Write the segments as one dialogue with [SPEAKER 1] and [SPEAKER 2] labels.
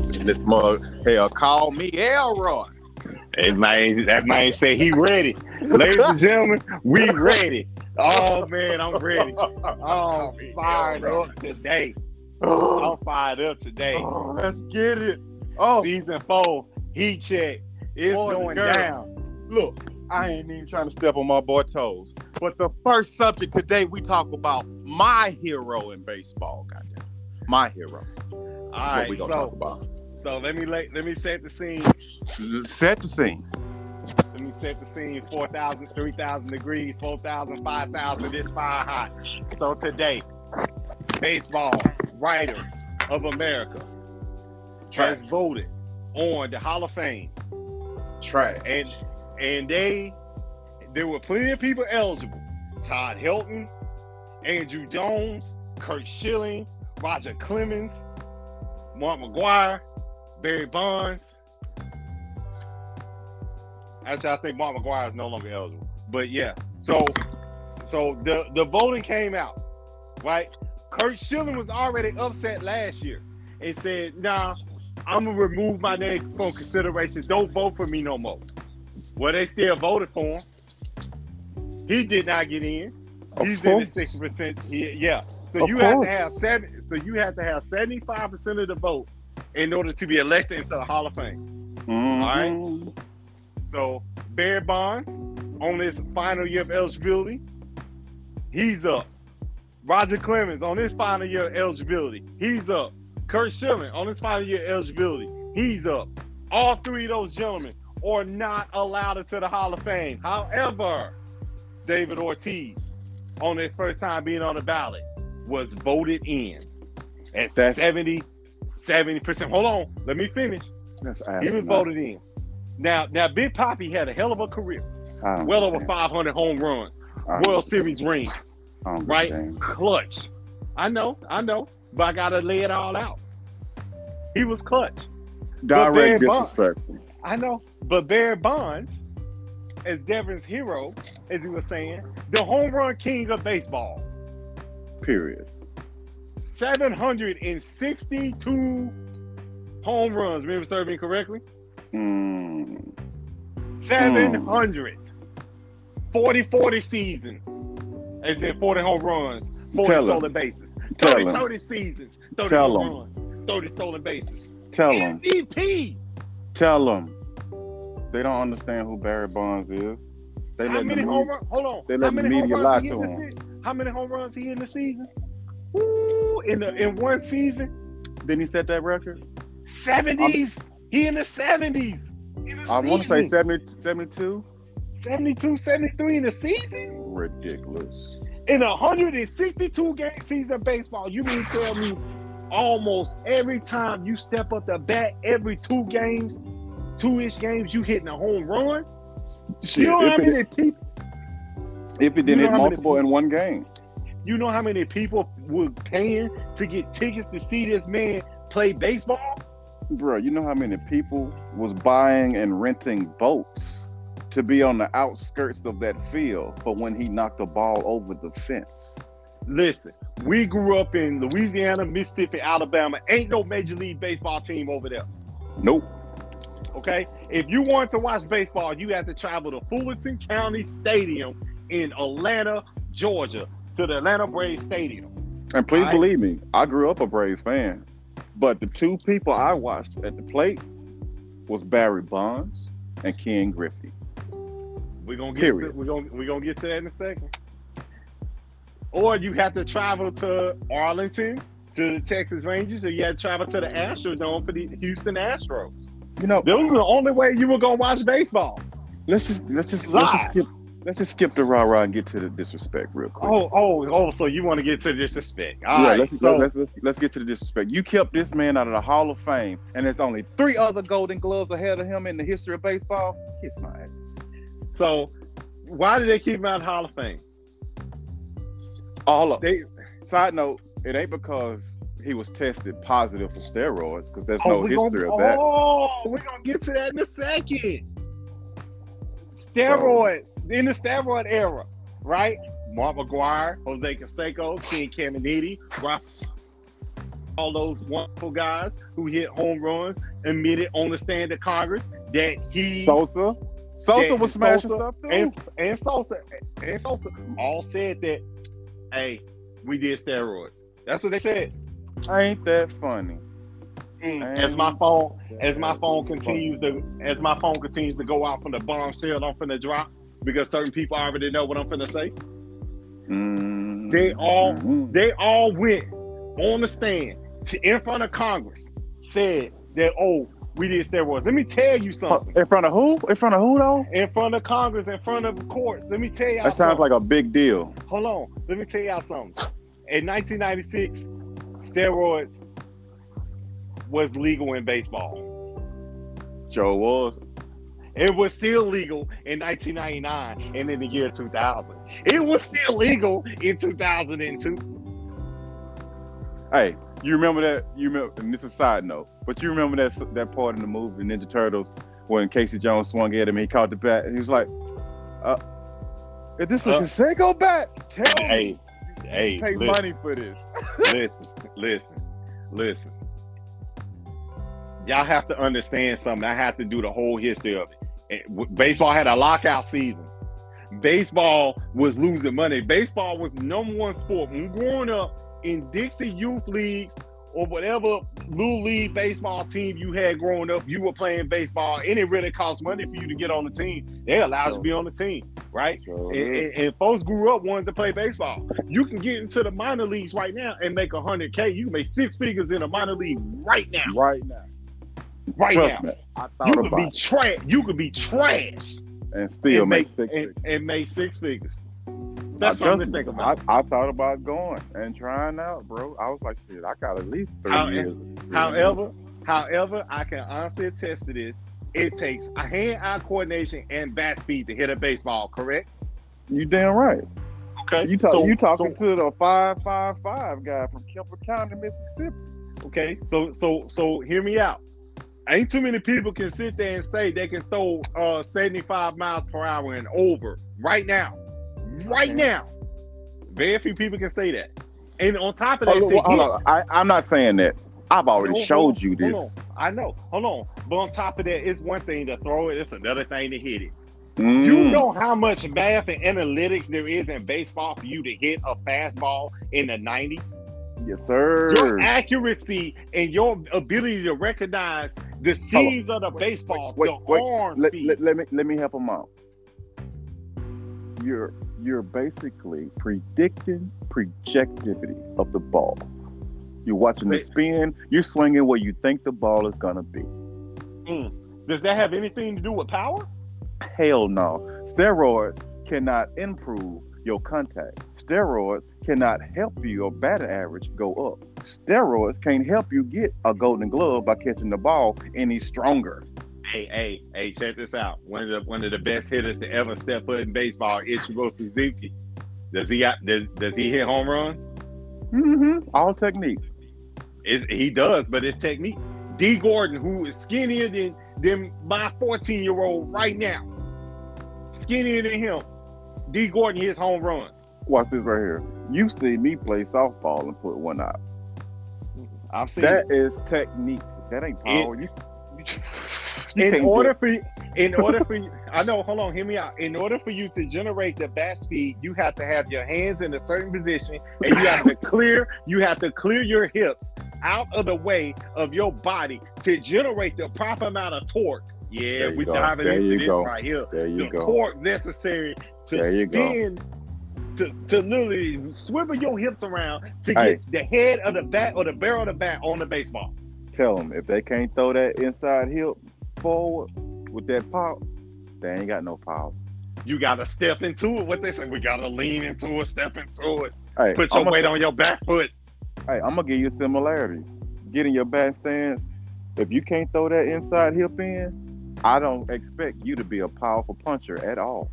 [SPEAKER 1] this mug. Hell, call me Elroy.
[SPEAKER 2] That man, that man said he ready. Ladies and gentlemen, we ready. Oh man, I'm ready. Oh, I'm fired up today. I'm fired up today.
[SPEAKER 1] Oh, let's get it. Oh,
[SPEAKER 2] Season four, heat check. It's
[SPEAKER 1] Boy,
[SPEAKER 2] going
[SPEAKER 1] girl.
[SPEAKER 2] down.
[SPEAKER 1] look, I ain't even trying to step on my boy toes. But the first subject today, we talk about my hero in baseball. Goddamn, my hero.
[SPEAKER 2] All
[SPEAKER 1] That's
[SPEAKER 2] right,
[SPEAKER 1] what we gonna
[SPEAKER 2] so,
[SPEAKER 1] talk about.
[SPEAKER 2] So let me let, let me set the scene.
[SPEAKER 1] Set the scene.
[SPEAKER 2] Let me set the scene 4,000, 3,000 degrees, 4,000, 5,000. It's fire hot. So today, baseball writers of America has voted on the Hall of Fame,
[SPEAKER 1] Trash.
[SPEAKER 2] and and they there were plenty of people eligible: Todd Helton, Andruw Jones, Kurt Schilling, Roger Clemens, Mark McGwire, Barry Bonds. Actually, I think Mark McGwire is no longer eligible. But yeah, so so the the voting came out, right? Kurt Schilling was already upset last year and said, "Nah, I'm gonna remove my name from consideration. Don't vote for me no more." Well, they still voted for him. He did not get in.
[SPEAKER 1] Of
[SPEAKER 2] He's in the
[SPEAKER 1] course.
[SPEAKER 2] sixty percent. Yeah. So
[SPEAKER 1] Of
[SPEAKER 2] you have to have seven. So you have to have seventy five percent of the votes in order to be elected into the Hall of Fame.
[SPEAKER 1] Mhm.
[SPEAKER 2] So Barry Bonds on his final year of eligibility, he's up. Roger Clemens on his final year of eligibility, he's up. Kurt Schilling on his final year of eligibility, he's up. All three of those gentlemen are not allowed into the Hall of Fame. However, David Ortiz, on his first time being on the ballot, was voted in at
[SPEAKER 1] That's-
[SPEAKER 2] 70, 70%. Hold on, let me finish.
[SPEAKER 1] That's
[SPEAKER 2] He was voted in. Now, now, Big Papi had a hell of a career.
[SPEAKER 1] Oh,
[SPEAKER 2] well over 500 home runs,
[SPEAKER 1] oh.
[SPEAKER 2] World Series rings,
[SPEAKER 1] oh,
[SPEAKER 2] right?
[SPEAKER 1] understand.
[SPEAKER 2] Clutch. I know, I know, but I gotta lay it all out. He was clutch.
[SPEAKER 1] Direct disrespectful.
[SPEAKER 2] I know, but Barry Bonds, as Devon's hero, as he was saying, the home run king of baseball,
[SPEAKER 1] Period.
[SPEAKER 2] 762 home runs. Remember serving correctly?
[SPEAKER 1] Mm.
[SPEAKER 2] 700. 40 40 seasons. As in 40 home runs, 40
[SPEAKER 1] Tell
[SPEAKER 2] stolen bases.
[SPEAKER 1] Tell
[SPEAKER 2] 30,
[SPEAKER 1] 'em.
[SPEAKER 2] 30 seasons, 30
[SPEAKER 1] Tell
[SPEAKER 2] home
[SPEAKER 1] 'em.
[SPEAKER 2] runs, 30 stolen bases.
[SPEAKER 1] Tell them.
[SPEAKER 2] MVP.
[SPEAKER 1] Tell them. They don't understand who Barry Bonds is. They
[SPEAKER 2] How
[SPEAKER 1] let
[SPEAKER 2] many
[SPEAKER 1] the
[SPEAKER 2] home runs? Hold on.
[SPEAKER 1] they let the media lie to him.
[SPEAKER 2] How many home runs he in the season? In the in one season,
[SPEAKER 1] Didn't he set that record?
[SPEAKER 2] 70s. He in the 70s. In the
[SPEAKER 1] I want to say
[SPEAKER 2] season.
[SPEAKER 1] 70, 72.
[SPEAKER 2] 72, 73 in the season.
[SPEAKER 1] Ridiculous.
[SPEAKER 2] In a 162 game season of baseball, you mean tell me almost every time you step up the bat, every two games, two-ish games, you hitting a home run?
[SPEAKER 1] Shit,
[SPEAKER 2] you know how many people
[SPEAKER 1] if it
[SPEAKER 2] you
[SPEAKER 1] didn't
[SPEAKER 2] know
[SPEAKER 1] hit multiple in one game.
[SPEAKER 2] You know how many people were paying to get tickets to see this man play baseball?
[SPEAKER 1] Bro, you know how many people was buying and renting boats to be on the outskirts of that field for when he knocked the ball over the fence?
[SPEAKER 2] Listen, we grew up in Louisiana, Mississippi, Alabama. Ain't no major league baseball team over there.
[SPEAKER 1] Nope.
[SPEAKER 2] Okay, if you want to watch baseball, you have to travel to Fulton County Stadium in Atlanta, Georgia, to the Atlanta Braves Stadium.
[SPEAKER 1] And please
[SPEAKER 2] I-
[SPEAKER 1] believe me, I grew up a Braves fan. But the two people I watched at the plate was Barry Bonds and Ken Griffey.
[SPEAKER 2] We're gonna get to, we're gonna we're gonna get to that in a second. Or you have to travel to Arlington to the Texas Rangers, or you have to travel to the Astrodome for the Houston Astros.
[SPEAKER 1] You know,
[SPEAKER 2] Those are the only way you were gonna watch baseball.
[SPEAKER 1] let's just let's just let's just skip let's just skip the rah rah and get to the disrespect real quick.
[SPEAKER 2] Oh, oh, oh! So you want to get to the disrespect? All
[SPEAKER 1] yeah,
[SPEAKER 2] right.
[SPEAKER 1] let's,
[SPEAKER 2] so,
[SPEAKER 1] let's, let's let's get to the disrespect. You kept this man out of the Hall of Fame, and there's only three other Golden Gloves ahead of him in the history of baseball. Kiss my ass.
[SPEAKER 2] so why did they keep him out of the Hall of Fame?
[SPEAKER 1] All of
[SPEAKER 2] They
[SPEAKER 1] Side note: It ain't because he was tested positive for steroids, because there's
[SPEAKER 2] oh,
[SPEAKER 1] no history
[SPEAKER 2] gonna,
[SPEAKER 1] of that.
[SPEAKER 2] Oh, we're gonna get to that in a second. Steroids in the steroid era, right? Mark McGwire, Jose Canseco, Ken Caminiti, all those wonderful guys who hit home runs admitted on the stand of Congress that he
[SPEAKER 1] Sosa. Sosa was smashing
[SPEAKER 2] Sosa
[SPEAKER 1] stuff too.
[SPEAKER 2] and and Sosa and Sosa all said that, hey, we did steroids. That's what they said.
[SPEAKER 1] Ain't that funny?
[SPEAKER 2] As my phone, as my phone continues to, as my phone continues to go out from the bombshell I'm finna drop, because certain people already know what I'm finna say.
[SPEAKER 1] Mm,
[SPEAKER 2] They all-
[SPEAKER 1] mm.
[SPEAKER 2] They all went on the stand to, in front of Congress, said that, oh, we did steroids. Let me tell you something.
[SPEAKER 1] in front of who? In front of who though?
[SPEAKER 2] In front of Congress, in front of courts. Let me tell y'all
[SPEAKER 1] That sounds
[SPEAKER 2] something.
[SPEAKER 1] like a big deal.
[SPEAKER 2] Hold on. Let me tell y'all something. In 1996, steroids was legal in baseball.
[SPEAKER 1] Joe was.
[SPEAKER 2] It was still legal in 1999 and in the year 2000. It was still legal in 2002.
[SPEAKER 1] Hey, you remember that? You remember? And this is a side note, but you remember that that part in the movie Ninja Turtles when Casey Jones swung at him, and he caught the bat, and he was like, "Uh, is this a
[SPEAKER 2] Uh,
[SPEAKER 1] Canseco bat? Tell me,
[SPEAKER 2] Hey, hey,
[SPEAKER 1] pay
[SPEAKER 2] listen,
[SPEAKER 1] money for this."
[SPEAKER 2] listen, listen, listen. Y'all have to understand something. I have to do the whole history of it. Baseball had a lockout season. Baseball was losing money. Baseball was number one sport. When growing up in Dixie youth leagues or whatever little league baseball team you had growing up, you were playing baseball, and it really cost money for you to get on the team. They allowed you to be on the team, right?
[SPEAKER 1] So,
[SPEAKER 2] and, and, and folks grew up wanting to play baseball. You can get into the minor leagues right now and make hundred k. You can make six figures in a minor league right now,
[SPEAKER 1] right now,
[SPEAKER 2] right
[SPEAKER 1] trust
[SPEAKER 2] now.
[SPEAKER 1] me, I
[SPEAKER 2] You could be
[SPEAKER 1] it
[SPEAKER 2] trash. You could be trash
[SPEAKER 1] and still
[SPEAKER 2] and
[SPEAKER 1] make
[SPEAKER 2] make
[SPEAKER 1] six.
[SPEAKER 2] and,
[SPEAKER 1] figures.
[SPEAKER 2] and make six figures.
[SPEAKER 1] I
[SPEAKER 2] That's
[SPEAKER 1] trust
[SPEAKER 2] something to
[SPEAKER 1] me.
[SPEAKER 2] think about.
[SPEAKER 1] I, I thought about going and trying out, bro. I was like, shit, I got at least three
[SPEAKER 2] How-
[SPEAKER 1] years.
[SPEAKER 2] However, however, I can honestly attest to this. It takes a hand-eye coordination and bat speed to hit a baseball. Correct?
[SPEAKER 1] you damn right.
[SPEAKER 2] Okay.
[SPEAKER 1] You talk,
[SPEAKER 2] So-
[SPEAKER 1] you talking
[SPEAKER 2] so-
[SPEAKER 1] to the five five five guy from Kemper County, Mississippi.
[SPEAKER 2] Okay, so so so hear me out. Ain't too many people can sit there and say they can throw uh 75 miles per hour and over right now. Right now. Very few people can say that. And on top of that,
[SPEAKER 1] Hold
[SPEAKER 2] to
[SPEAKER 1] on,
[SPEAKER 2] hit-
[SPEAKER 1] I, I'm not saying that. I've already
[SPEAKER 2] Hold
[SPEAKER 1] showed you this.
[SPEAKER 2] hold. I know. Hold on. But on top of that, it's one thing to throw it, it's another thing to hit it.
[SPEAKER 1] Mm.
[SPEAKER 2] You know how much math and analytics there is in baseball for you to hit a fastball in the 90s?
[SPEAKER 1] yes, sir.
[SPEAKER 2] Your accuracy and your ability to recognize the seams of the
[SPEAKER 1] Wait,
[SPEAKER 2] baseball,
[SPEAKER 1] wait,
[SPEAKER 2] the
[SPEAKER 1] wait.
[SPEAKER 2] arm
[SPEAKER 1] let, let, let me let me help him out. You're you're basically predicting projectivity of the ball. You're watching the spin. You're swinging where you think the ball is gonna be.
[SPEAKER 2] Mm. Does that have anything to do with power?
[SPEAKER 1] Hell no. Steroids cannot improve your contact. Steroids cannot help you your batting average go up. Steroids can't help you get a golden glove by catching the ball any stronger.
[SPEAKER 2] Hey, hey, hey, check this out. One of the one of the best hitters to ever step foot in baseball, Ichiro Suzuki. Does he does, does he hit home runs?
[SPEAKER 1] Mm-hmm. All technique.
[SPEAKER 2] Is he does, but it's technique. Dee Gordon, who is skinnier than than my 14 year old right now, skinnier than him. Dee Gordon hits home runs.
[SPEAKER 1] Watch this right here. You see me play softball and put one out.
[SPEAKER 2] I've seen
[SPEAKER 1] That is technique. That ain't power. you, you, you
[SPEAKER 2] in order for in order for you, I know. Hold on, hear me out. In order for you to generate the bat speed, you have to have your hands in a certain position, and you have to clear. You have to clear your hips out of the way of your body to generate the proper amount of torque. Yeah,
[SPEAKER 1] There you
[SPEAKER 2] we
[SPEAKER 1] go.
[SPEAKER 2] diving
[SPEAKER 1] There
[SPEAKER 2] into
[SPEAKER 1] you
[SPEAKER 2] this
[SPEAKER 1] go.
[SPEAKER 2] right here.
[SPEAKER 1] There you
[SPEAKER 2] the
[SPEAKER 1] go.
[SPEAKER 2] torque necessary to
[SPEAKER 1] There you go.
[SPEAKER 2] To, to literally swivel your hips around to
[SPEAKER 1] Hey.
[SPEAKER 2] get the head of the bat or the barrel of the bat on the baseball.
[SPEAKER 1] Tell them if they can't throw that inside hip forward with that pop, they ain't got no power.
[SPEAKER 2] You got to step into it. What they say, we got to lean into it, step into it,
[SPEAKER 1] Hey,
[SPEAKER 2] put your
[SPEAKER 1] I'ma-
[SPEAKER 2] weight on your back foot.
[SPEAKER 1] Hey, I'm gonna give you similarities. Get in your back stance. If you can't throw that inside hip in, I don't expect you to be a powerful puncher at all.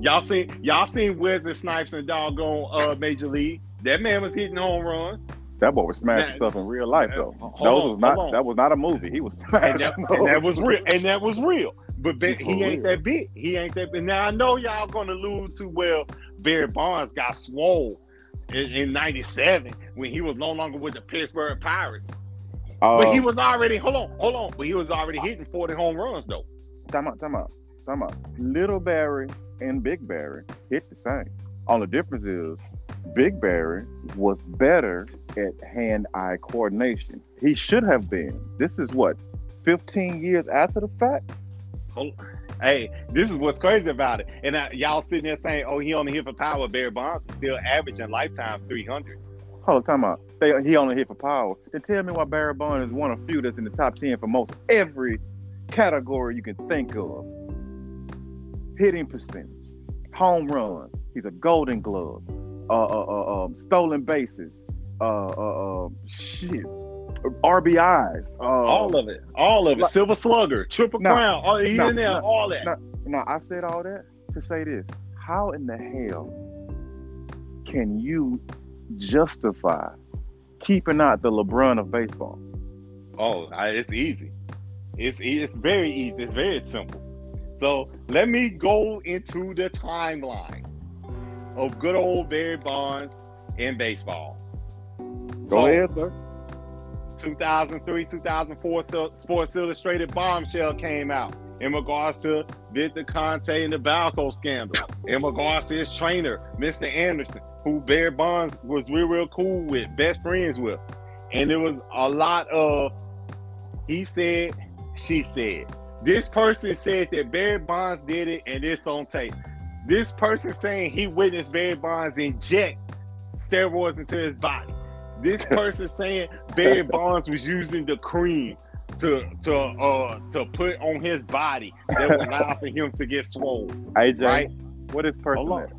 [SPEAKER 2] Y'all seen y'all seen Wesley Snipes and doggone uh Major League. That man was hitting home runs.
[SPEAKER 1] That boy was smashing
[SPEAKER 2] That-
[SPEAKER 1] stuff in real life though.
[SPEAKER 2] Hold
[SPEAKER 1] Those
[SPEAKER 2] on,
[SPEAKER 1] was not that was not a movie. He was
[SPEAKER 2] And that, and that was real. And that was real. But
[SPEAKER 1] For
[SPEAKER 2] he ain't
[SPEAKER 1] real.
[SPEAKER 2] that big. He ain't that big. Now I know y'all gonna allude to well, Barry Bonds got swole. in, in '97 when he was no longer with the Pittsburgh Pirates.
[SPEAKER 1] Uh,
[SPEAKER 2] But he was already hold on, hold on. But he was already hitting 40 home runs though.
[SPEAKER 1] time out, time out, time out. Little Barry and Big Barry hit the same. Only difference is Big Barry was better at hand-eye coordination. He should have been. This is what 15 years after the fact.
[SPEAKER 2] Hey, this is what's crazy about it. And y'all sitting there saying, "Oh, he only hit for power." Barry Bonds is still averaging lifetime 300.
[SPEAKER 1] Hold on, time out. They, he only hit for power. Then tell me why Barry Bonds is one of few that's in the top 10 for most every category you can think of. Hitting percentage, home runs. He's a Golden Glove, uh, uh, uh, um, stolen bases, uh, uh, uh, shit, RBIs. Uh,
[SPEAKER 2] all of it, all of it.
[SPEAKER 1] like-
[SPEAKER 2] Silver Slugger, Triple
[SPEAKER 1] No,
[SPEAKER 2] Crown, all,
[SPEAKER 1] no,
[SPEAKER 2] in there,
[SPEAKER 1] no,
[SPEAKER 2] all that.
[SPEAKER 1] no. Now I said all that to say this: How in the hell can you justify keeping out the LeBron of baseball?
[SPEAKER 2] Oh, it's easy. It's it's very easy. It's very simple. So let me go into the timeline of good old Barry Bonds in baseball.
[SPEAKER 1] Go
[SPEAKER 2] So,
[SPEAKER 1] ahead, sir.
[SPEAKER 2] 2003, 2004 Sports Illustrated bombshell came out in regards to Victor Conte and the Balco scandal, in regards to his trainer, Mr. Anderson, who Barry Bonds was real, real cool with, best friends with. And there was a lot of he said, she said. This person said that Barry Bonds did it and it's on tape. This person saying he witnessed Barry Bonds inject steroids into his body. This person saying Barry Bonds was using the cream to to uh to put on his body that would allow for him to get swollen.
[SPEAKER 1] AJ,
[SPEAKER 2] Right?
[SPEAKER 1] what is person
[SPEAKER 2] Hold on.
[SPEAKER 1] at?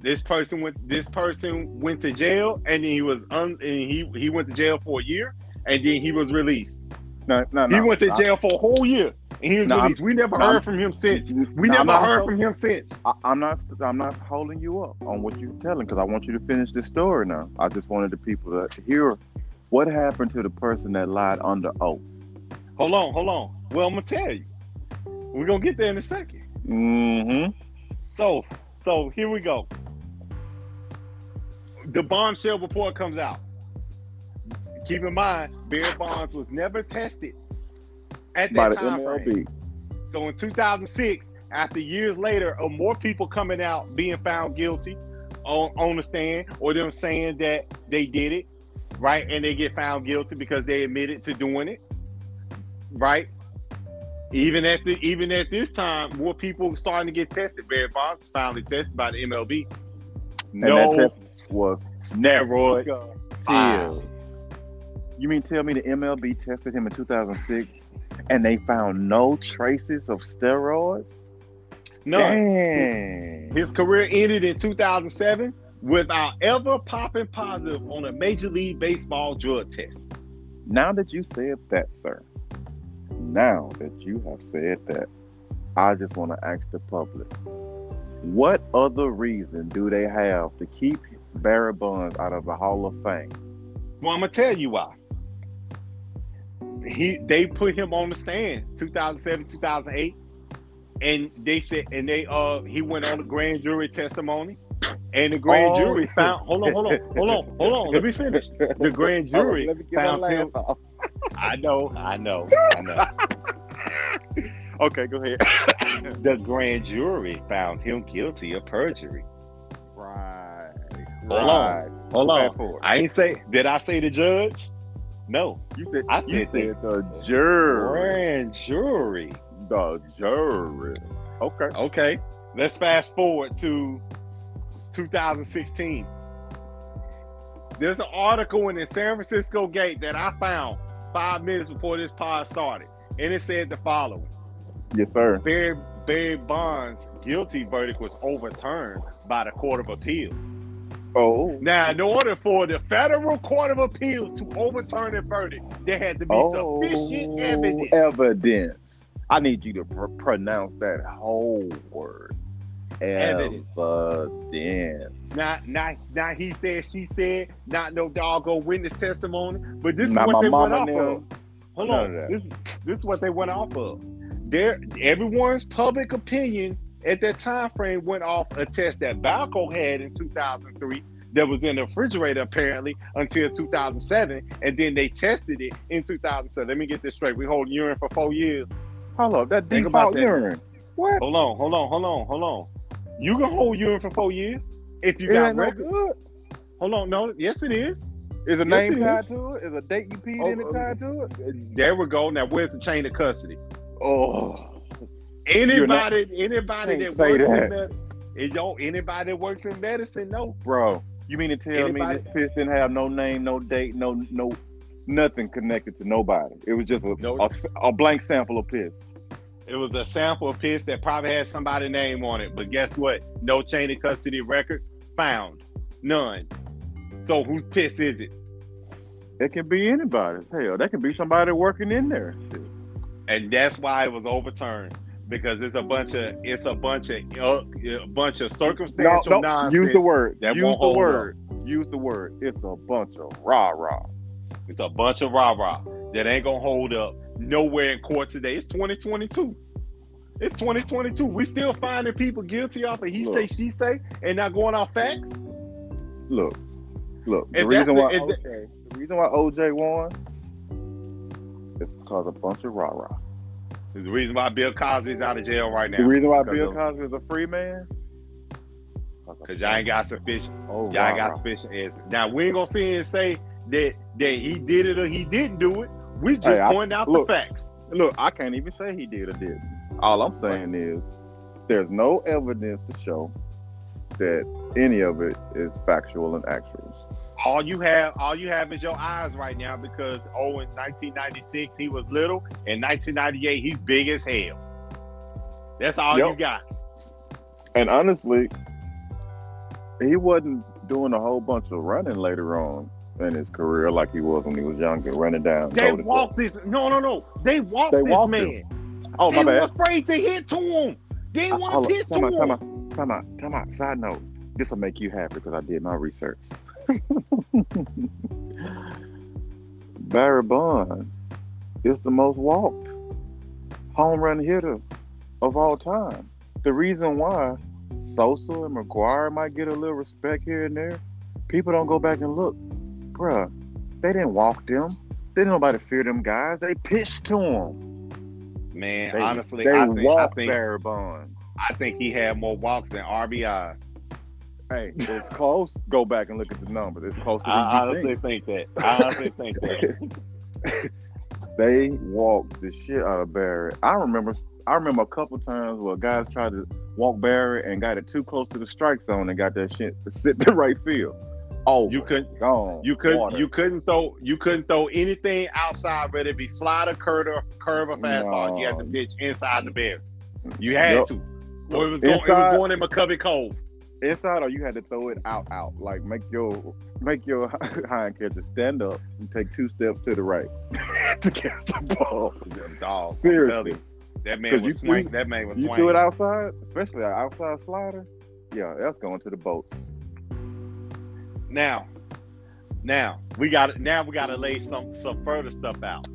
[SPEAKER 2] This person went this person went to jail and then he was un and he he went to jail for a year and then he was released.
[SPEAKER 1] No, no, no.
[SPEAKER 2] He went to
[SPEAKER 1] I-
[SPEAKER 2] jail for a whole year and he was
[SPEAKER 1] No,
[SPEAKER 2] released. we never
[SPEAKER 1] no,
[SPEAKER 2] heard from him since. We
[SPEAKER 1] No,
[SPEAKER 2] never
[SPEAKER 1] not-
[SPEAKER 2] heard from him since.
[SPEAKER 1] I, I'm not. I'm not holding you up on what you're telling because I want you to finish this story now. I just wanted the people to hear what happened to the person that lied under oath.
[SPEAKER 2] Hold on, hold on. Well, I'm gonna tell you. We're gonna get there in a second.
[SPEAKER 1] Mm-hmm.
[SPEAKER 2] So, so here we go. The bombshell report comes out. Keep in mind, Barry Bonds was never tested at that
[SPEAKER 1] the
[SPEAKER 2] time frame. So in 2006, after years later of more people coming out being found guilty on, on the stand, or them saying that they did it, right, and they get found guilty because they admitted to doing it, right? Even at the even at this time, more people starting to get tested. Barry Bonds finally tested by the MLB.
[SPEAKER 1] And
[SPEAKER 2] No
[SPEAKER 1] that test was
[SPEAKER 2] steroids.
[SPEAKER 1] Chill. You mean tell me the MLB tested him in 2006 and they found no traces of steroids?
[SPEAKER 2] No.
[SPEAKER 1] Dang.
[SPEAKER 2] His career ended in 2007 without ever popping positive on a Major League Baseball drug test.
[SPEAKER 1] Now that you said that, sir, now that you have said that, I just want to ask the public what other reason do they have to keep Barry Bonds out of the Hall of Fame?
[SPEAKER 2] Well, I'm gonna tell you why. He they put him on the stand 2007, 2008, and they said and they uh he went on the grand jury testimony, and the grand
[SPEAKER 1] Oh.
[SPEAKER 2] jury found hold on, hold on, hold on, hold on, let me finish. The grand jury
[SPEAKER 1] Let me get my
[SPEAKER 2] found him. I know, I know, I know.
[SPEAKER 1] Okay, go ahead.
[SPEAKER 2] the grand jury found him guilty of perjury.
[SPEAKER 1] Right.
[SPEAKER 2] Hold on. Hold on. I ain't say did I say the judge? No.
[SPEAKER 1] You said
[SPEAKER 2] I
[SPEAKER 1] you
[SPEAKER 2] said
[SPEAKER 1] said the jury.
[SPEAKER 2] Grand jury.
[SPEAKER 1] The jury. Okay.
[SPEAKER 2] Okay, let's fast forward to 2016. There's an article in the San Francisco Gate that I found five minutes before this pod started, and it said the following:
[SPEAKER 1] Yes, sir.
[SPEAKER 2] Barry, Barry Bonds' guilty verdict was overturned by the Court of Appeals.
[SPEAKER 1] Oh.
[SPEAKER 2] Now, in order for the Federal Court of Appeals to overturn a verdict, there had to be
[SPEAKER 1] Oh,
[SPEAKER 2] sufficient evidence.
[SPEAKER 1] evidence. I need you to pr- pronounce that whole word.
[SPEAKER 2] Evidence.
[SPEAKER 1] Evidence.
[SPEAKER 2] Not, not, not he said, she said, not no doggone witness testimony. But this is what they went off
[SPEAKER 1] now.
[SPEAKER 2] of. Hold
[SPEAKER 1] None
[SPEAKER 2] on,
[SPEAKER 1] of
[SPEAKER 2] this, this is what they went off of. There, everyone's public opinion at that time frame went off a test that Balco had in 2003 that was in the refrigerator apparently until 2007, and then they tested it in 2007. Let me get this straight. We hold urine for four years.
[SPEAKER 1] Hold up, that
[SPEAKER 2] Think about
[SPEAKER 1] default
[SPEAKER 2] that.
[SPEAKER 1] urine. What?
[SPEAKER 2] Hold on, hold on, hold on, hold on. You can hold urine for four years if you
[SPEAKER 1] It
[SPEAKER 2] got
[SPEAKER 1] no
[SPEAKER 2] records.
[SPEAKER 1] good.
[SPEAKER 2] Hold on, no, yes it is.
[SPEAKER 1] Is a
[SPEAKER 2] Yes,
[SPEAKER 1] name
[SPEAKER 2] it
[SPEAKER 1] tied to it? Is a date you peed in
[SPEAKER 2] Oh,
[SPEAKER 1] it tied to it?
[SPEAKER 2] Oh, there we go. Now where's the chain of custody?
[SPEAKER 1] Oh,
[SPEAKER 2] Anybody, anybody that works
[SPEAKER 1] that.
[SPEAKER 2] in med- it don't anybody that works in medicine, no.
[SPEAKER 1] bro, you mean to tell
[SPEAKER 2] Anybody-
[SPEAKER 1] me this piss didn't have no name, no date, no no nothing connected to nobody? It was just a,
[SPEAKER 2] No.
[SPEAKER 1] a, a blank sample of piss.
[SPEAKER 2] It was a sample of piss that probably had somebody's name on it, but guess what? No chain of custody records found, none. So whose piss is it?
[SPEAKER 1] It can be anybody's. Hell, that can be somebody working in there.
[SPEAKER 2] And that's why it was overturned because it's a bunch of it's a bunch of a bunch of
[SPEAKER 1] No,
[SPEAKER 2] circumstantial
[SPEAKER 1] no,
[SPEAKER 2] nonsense.
[SPEAKER 1] use the word.
[SPEAKER 2] that
[SPEAKER 1] Use the word. Use the word. It's a bunch of rah rah.
[SPEAKER 2] It's a bunch of rah rah that ain't gonna hold up nowhere in court today. It's 2022. It's 2022. We still finding people guilty off of he say, she say, and not going off facts.
[SPEAKER 1] Look, look. The reason why
[SPEAKER 2] the-
[SPEAKER 1] OJ, the reason why OJ won is because a bunch of rah rah.
[SPEAKER 2] There's the reason why Bill Cosby's out of jail right now.
[SPEAKER 1] The reason why Bill Cosby is a free man.
[SPEAKER 2] Cause y'all ain't got sufficient.
[SPEAKER 1] Oh,
[SPEAKER 2] Y'all ain't got sufficient evidence. Now we ain't gonna sit and say that that he did it or he didn't do it. We just
[SPEAKER 1] Hey,
[SPEAKER 2] pointing out
[SPEAKER 1] look.
[SPEAKER 2] the facts.
[SPEAKER 1] Look, I can't even say he did or didn't. All I'm saying is there's no evidence to show that any of it is factual and actual.
[SPEAKER 2] All you have, all you have is your eyes right now because oh, in 1996 he was little, in 1998 he's big as hell. That's all
[SPEAKER 1] Yep.
[SPEAKER 2] you got.
[SPEAKER 1] And honestly, he wasn't doing a whole bunch of running later on in his career like he was when he was younger, running down.
[SPEAKER 2] They walked this. No, no, no. They walked
[SPEAKER 1] They
[SPEAKER 2] this
[SPEAKER 1] walked
[SPEAKER 2] man.
[SPEAKER 1] Glove. Oh
[SPEAKER 2] they
[SPEAKER 1] my
[SPEAKER 2] were
[SPEAKER 1] bad.
[SPEAKER 2] afraid to hit to him. They
[SPEAKER 1] Uh,
[SPEAKER 2] want to piss to him.
[SPEAKER 1] time out, time out, time out. Side note: This will make you happy because I did my research. Barry Bond is the most walked home run hitter of all time. The reason why Sosa and McGwire might get a little respect here and there, people don't go back and look. Bruh, they didn't walk them. They didn't nobody fear them guys. They pitched to them.
[SPEAKER 2] Man,
[SPEAKER 1] They,
[SPEAKER 2] honestly,
[SPEAKER 1] they
[SPEAKER 2] I think, I think
[SPEAKER 1] Barry Bonds.
[SPEAKER 2] I think he had more walks than RBI.
[SPEAKER 1] Hey, it's close. Go back and look at the numbers. It's closer than
[SPEAKER 2] I
[SPEAKER 1] you
[SPEAKER 2] honestly
[SPEAKER 1] think.
[SPEAKER 2] think that. I honestly think that.
[SPEAKER 1] They walked the shit out of Barry. I remember. I remember a couple times where guys tried to walk Barry and got it too close to the strike zone and got that shit to sit the right field. Oh,
[SPEAKER 2] You couldn't.
[SPEAKER 1] gone.
[SPEAKER 2] You couldn't.
[SPEAKER 1] Water.
[SPEAKER 2] You couldn't throw. You couldn't throw anything outside, whether it be slider, curve, or curve or fastball. You had to pitch inside the barrier. You had
[SPEAKER 1] Yep.
[SPEAKER 2] to. Or it was going. It was
[SPEAKER 1] Inside-
[SPEAKER 2] going in McCovey Cove.
[SPEAKER 1] Inside, or you had to throw it out, out. Like make your make your hind catcher stand up and take two steps to the right to catch the ball.
[SPEAKER 2] Dog.
[SPEAKER 1] Seriously.
[SPEAKER 2] that man was swing. That man was
[SPEAKER 1] You
[SPEAKER 2] swinging.
[SPEAKER 1] threw it outside, especially an outside slider. Yeah, that's going to the boats.
[SPEAKER 2] Now, now we got now we got to lay some some further stuff out.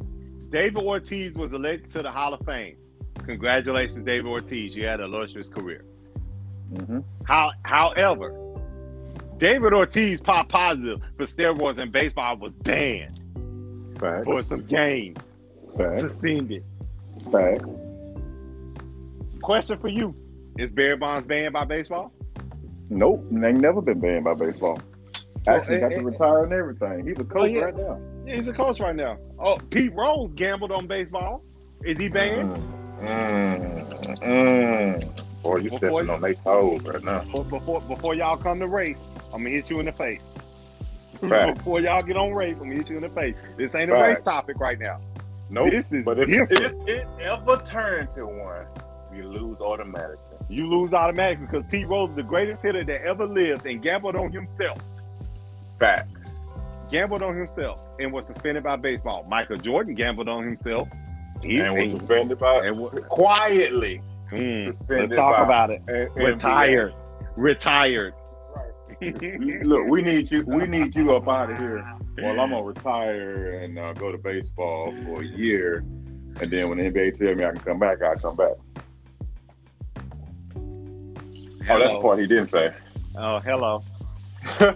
[SPEAKER 2] David Ortiz was elected to the Hall of Fame. Congratulations, David Ortiz. You had an illustrious career.
[SPEAKER 1] Hmm
[SPEAKER 2] How, however, David Ortiz popped positive for steroids in baseball was banned for some games,
[SPEAKER 1] Facts.
[SPEAKER 2] suspended.
[SPEAKER 1] Facts.
[SPEAKER 2] Question for you: Is Barry Bonds banned by baseball?
[SPEAKER 1] Nope, they ain't never been banned by baseball. Actually,
[SPEAKER 2] eh,
[SPEAKER 1] got
[SPEAKER 2] eh,
[SPEAKER 1] to retire and everything. He's a coach
[SPEAKER 2] yeah.
[SPEAKER 1] right now.
[SPEAKER 2] Yeah, he's a coach right now. Oh, Pete Rose gambled on baseball. Is he banned?
[SPEAKER 1] Mm, mm, mm. Boy, you
[SPEAKER 2] Before
[SPEAKER 1] stepping
[SPEAKER 2] you-
[SPEAKER 1] on their toes right now.
[SPEAKER 2] Before, before before y'all come to race, I'm gonna hit you in the face.
[SPEAKER 1] Facts.
[SPEAKER 2] before y'all get on race, I'm gonna hit you in the face. This ain't a
[SPEAKER 1] Facts.
[SPEAKER 2] race topic right now.
[SPEAKER 1] Nope.
[SPEAKER 2] This is
[SPEAKER 1] but if,
[SPEAKER 2] different.
[SPEAKER 1] if it ever turns to one, you lose automatically.
[SPEAKER 2] You lose automatically because Pete Rose is the greatest hitter that ever lived and gambled on himself.
[SPEAKER 1] Facts.
[SPEAKER 2] Gambled on himself and was suspended by baseball. Michael Jordan gambled on himself. He
[SPEAKER 1] and was suspended by
[SPEAKER 2] and wa-
[SPEAKER 1] quietly.
[SPEAKER 2] Mm, let's talk
[SPEAKER 1] by-
[SPEAKER 2] about it.
[SPEAKER 1] and- and
[SPEAKER 2] Retired. Retired.
[SPEAKER 1] Look, we need you. We need you up out of here. Well, I'm gonna retire and uh, go to baseball for a year, and then when the NBA tell me I can come back, I come back. Oh, that's the part he didn't say.
[SPEAKER 2] Oh, hello.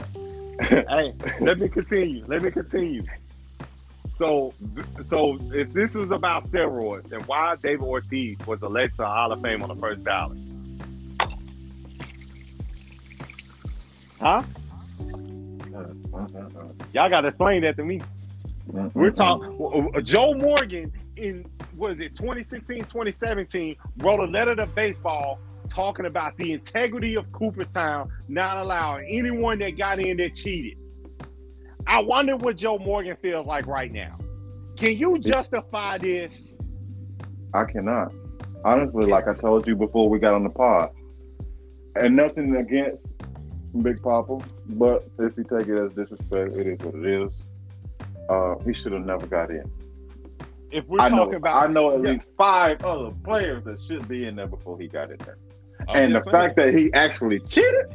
[SPEAKER 2] hey, let me continue. Let me continue. So, so if this was about steroids, then why David Ortiz was elected to Hall of Fame on the first ballot? Huh? Y'all got to explain that to me. We're talking. Joe Morgan in was it 2016, 2017 wrote a letter to baseball talking about the integrity of Cooperstown, not allowing anyone that got in that cheated. I wonder what Joe Morgan feels like right now. Can you justify this?
[SPEAKER 1] I cannot. Honestly, like I told you before we got on the pod, and nothing against Big Papa, but if you take it as disrespect, it is what it is. Uh, he should have never got in.
[SPEAKER 2] If we're
[SPEAKER 1] I know,
[SPEAKER 2] talking about,
[SPEAKER 1] I know at
[SPEAKER 2] Yeah.
[SPEAKER 1] least five other players that should be in there before he got in there.
[SPEAKER 2] I'm
[SPEAKER 1] and the
[SPEAKER 2] saying.
[SPEAKER 1] fact that he actually cheated,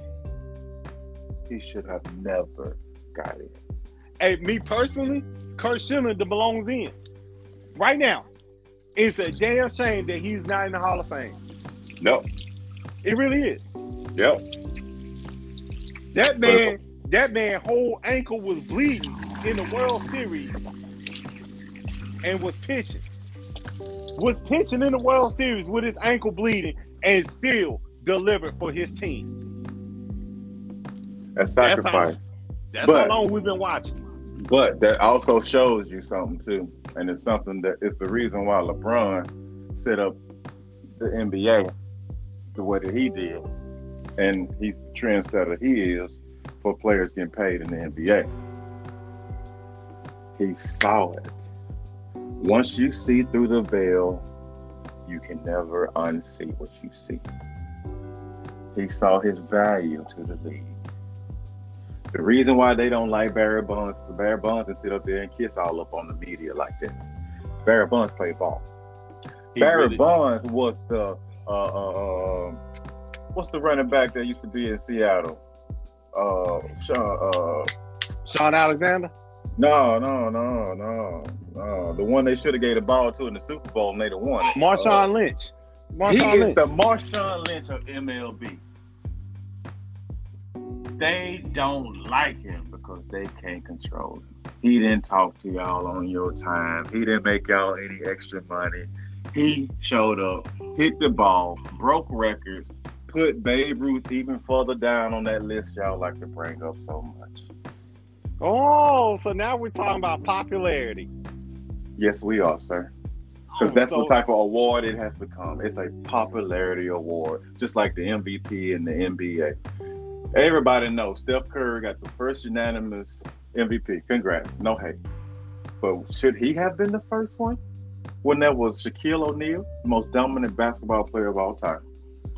[SPEAKER 1] he should have never got in.
[SPEAKER 2] Hey, me personally, Kurt Schilling belongs in right now. It's a damn shame that he's not in the Hall of Fame.
[SPEAKER 1] No,
[SPEAKER 2] It really is.
[SPEAKER 1] Yep.
[SPEAKER 2] That man, that man, whole ankle was bleeding in the World Series and was pitching. Was pitching in the World Series with his ankle bleeding and still delivered for his team.
[SPEAKER 1] That's
[SPEAKER 2] That's
[SPEAKER 1] sacrifice.
[SPEAKER 2] That's
[SPEAKER 1] But-
[SPEAKER 2] how long we've been watching.
[SPEAKER 1] But that also shows you something too, and it's something that it's the reason why LeBron set up the NBA the way that he did, and he's the trendsetter he is for players getting paid in the NBA. He saw it. Once you see through the veil, you can never unsee what you see. He saw his value to the league. The reason why they don't like Barry Bonds is Barry Bonds and sit up there and kiss all up on the media like that. Barry Bonds played ball.
[SPEAKER 2] He
[SPEAKER 1] Barry
[SPEAKER 2] really-
[SPEAKER 1] Bonds was the uh, uh, uh, what's the running back that used to be in Seattle? Uh, Sean, uh,
[SPEAKER 2] Shaun Alexander.
[SPEAKER 1] no, no, no, no, no. The one they should have gave the ball to in the Super Bowl and they done won it.
[SPEAKER 2] Marshawn Lynch.
[SPEAKER 1] Uh, he
[SPEAKER 2] Marshawn
[SPEAKER 1] is
[SPEAKER 2] Lynch.
[SPEAKER 1] the Marshawn Lynch of MLB. They don't like him because they can't control him. He didn't talk to y'all on your time. He didn't make y'all any extra money. He showed up, hit the ball, broke records, put Babe Ruth even further down on that list y'all like to bring up so much.
[SPEAKER 2] oh, so now we're talking about popularity.
[SPEAKER 1] Yes, we are, sir. Because oh, that's
[SPEAKER 2] So-
[SPEAKER 1] the type of award it has become. It's a popularity award, just like the MVP in the NBA. Everybody knows Steph Curry got the first unanimous MVP. Congrats. No hate. But should he have been the first one? When there was Shaquille O'Neal, the most dominant basketball player of all time.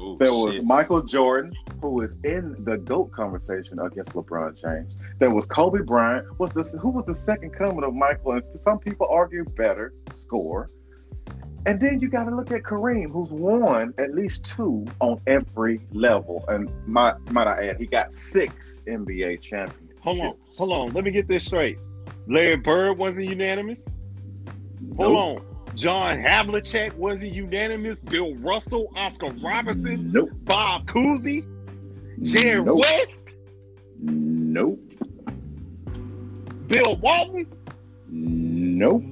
[SPEAKER 2] Ooh,
[SPEAKER 1] There was
[SPEAKER 2] shit.
[SPEAKER 1] Michael Jordan, who is in the GOAT conversation against LeBron James. There was Kobe Bryant. Was this who was the second coming of Michael? And some people argue better score. And then you got to look at Kareem, who's won at least two on every level. And might might I add, he got six NBA championships.
[SPEAKER 2] Hold on, hold on. Let me get this straight. Larry Bird wasn't unanimous. Hold
[SPEAKER 1] Nope.
[SPEAKER 2] on. John Havlicek wasn't unanimous. Bill Russell, Oscar Robertson,
[SPEAKER 1] Nope.
[SPEAKER 2] Bob Cousy, Jerry
[SPEAKER 1] Nope.
[SPEAKER 2] West,
[SPEAKER 1] Nope.
[SPEAKER 2] Bill Walton.
[SPEAKER 1] Nope.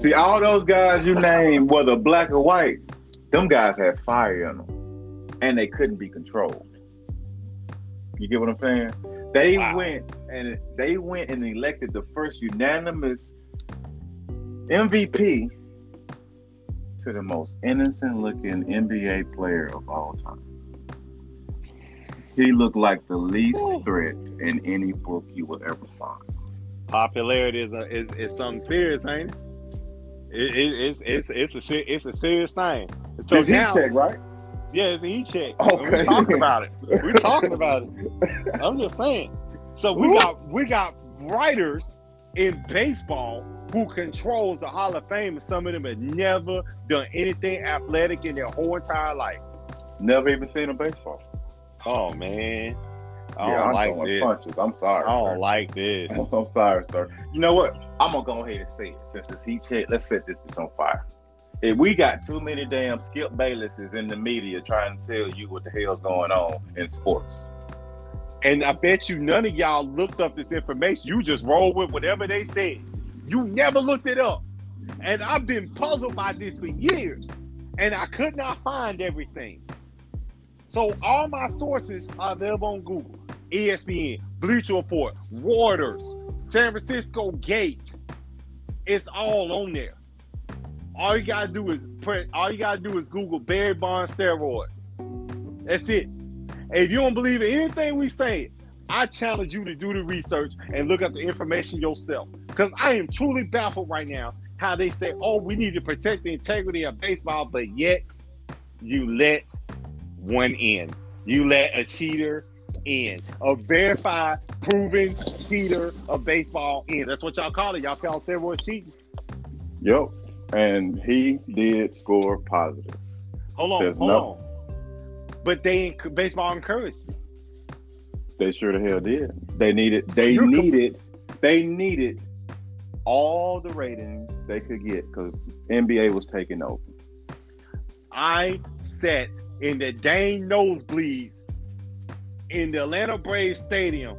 [SPEAKER 1] See, all those guys you named, whether black or white, them guys had fire in them, and they couldn't be controlled. You get what I'm saying? They
[SPEAKER 2] Wow.
[SPEAKER 1] went and they went and elected the first unanimous MVP to the most innocent-looking NBA player of all time. He looked like the least threat in any book you will ever find.
[SPEAKER 2] popularity is, a, is is something serious, ain't it? It, it, it's it's it's a it's a serious thing. So
[SPEAKER 1] heat
[SPEAKER 2] now,
[SPEAKER 1] check, right?
[SPEAKER 2] yeah, it's a heat check.
[SPEAKER 1] Okay.
[SPEAKER 2] We're talking about it. We're talking about it. I'm just saying. So we got we got writers in baseball who controls the Hall of Fame, and some of them have never done anything athletic in their whole entire life.
[SPEAKER 1] Never even seen a baseball.
[SPEAKER 2] Oh man, I
[SPEAKER 1] yeah,
[SPEAKER 2] don't
[SPEAKER 1] I'm
[SPEAKER 2] like this.
[SPEAKER 1] punches. I'm sorry.
[SPEAKER 2] I don't like this.
[SPEAKER 1] I'm sorry, sir. You know what? I'm gonna go ahead and say it since it's heat check. Let's set this bitch on fire. If we got too many damn Skip Baylesses in the media trying to tell you what the hell's going on in sports.
[SPEAKER 2] And I bet you none of y'all looked up this information. You just roll with whatever they said. You never looked it up. And I've been puzzled by this for years. And I could not find everything. So all my sources are available on Google, ESPN, Bleacher Report, Waters, San Francisco Gate. It's all on there. All you gotta do is print. All you gotta do is Google Barry Bonds steroids. That's it. If you don't believe in anything we say, I challenge you to do the research and look up the information yourself. Because I am truly baffled right now how they say, "Oh, we need to protect the integrity of baseball," but yet you let one in. You let a cheater in, a verified, proven cheater of baseball in. That's what y'all call it. Y'all call steroids cheating.
[SPEAKER 1] Yep. And he did score positive.
[SPEAKER 2] Hold on,
[SPEAKER 1] There's
[SPEAKER 2] hold
[SPEAKER 1] no-
[SPEAKER 2] on. But they baseball encouraged. you.
[SPEAKER 1] They sure the hell did. They needed. They
[SPEAKER 2] you're com-
[SPEAKER 1] needed. They needed all the ratings they could get because NBA was taking over.
[SPEAKER 2] I sat in the dang nosebleeds in the Atlanta Braves stadium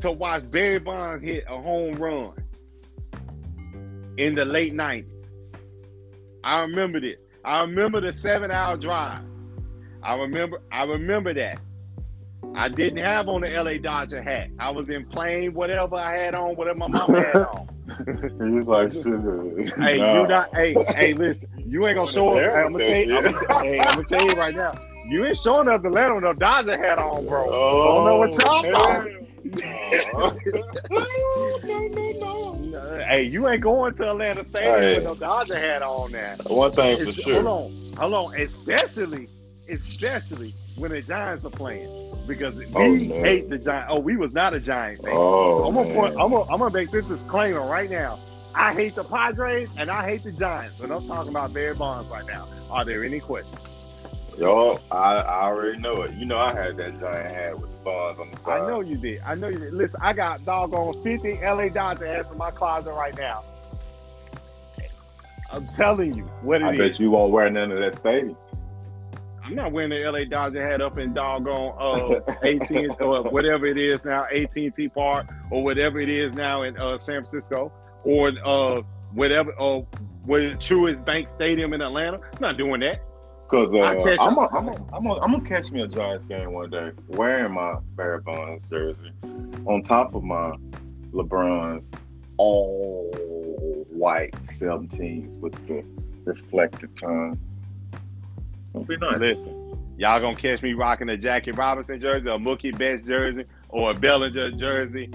[SPEAKER 2] to watch Barry Bonds hit a home run in the late 90s. I remember this. I remember the seven hour drive. I remember I remember that. I didn't have on the LA Dodger hat. I was in plain whatever I had on, whatever my mom had on.
[SPEAKER 1] He's like, shit.
[SPEAKER 2] Hey, you not. Hey, hey, listen. You ain't gonna show up. I'm gonna tell you. I'm gonna tell you right now. You ain't showing up the Atlanta with no Dodger hat on, bro. I don't know what y'all oh, thought. Hey, you ain't going to Atlanta Stadium
[SPEAKER 3] Hey.
[SPEAKER 2] with no Dodger hat on now.
[SPEAKER 3] One thing for
[SPEAKER 2] It's-
[SPEAKER 3] sure.
[SPEAKER 2] Hold on, hold on. Especially, especially when the Giants are playing, because we
[SPEAKER 3] Oh, no.
[SPEAKER 2] hate the Giants. Oh, we was not a Giant fan.
[SPEAKER 3] Oh,
[SPEAKER 2] I'm gonna
[SPEAKER 3] man.
[SPEAKER 2] point, I'm gonna, I'm gonna make this disclaimer right now. I hate the Padres and I hate the Giants, and I'm talking about Barry Bonds right now. Are there any questions?
[SPEAKER 3] Yo, I, I already know it. You know I had that giant hat with the bonds on the side.
[SPEAKER 2] I know you did. I know you did. Listen, I got doggone 50 LA Dodger hats in my closet right now. I'm telling you what it
[SPEAKER 1] I
[SPEAKER 2] is.
[SPEAKER 1] bet you won't wear none of that stadium.
[SPEAKER 2] I'm not wearing the LA Dodger hat up in doggone uh, 18 or whatever it is now, AT&T Park or whatever it is now in uh, San Francisco or uh, whatever or what is Truist Bank Stadium in Atlanta. I'm not doing that.
[SPEAKER 1] Cause uh,
[SPEAKER 2] I catch-
[SPEAKER 1] I'm gonna I'm gonna I'm gonna I'm gonna catch me a Giants game one day wearing my Barry Bonds jersey on top of my LeBron's all white 17s with the reflective tongue. It'll be nice.
[SPEAKER 2] Listen, y'all gonna catch me rocking a Jackie Robinson jersey, a Mookie Betts jersey, or a Bellinger jersey,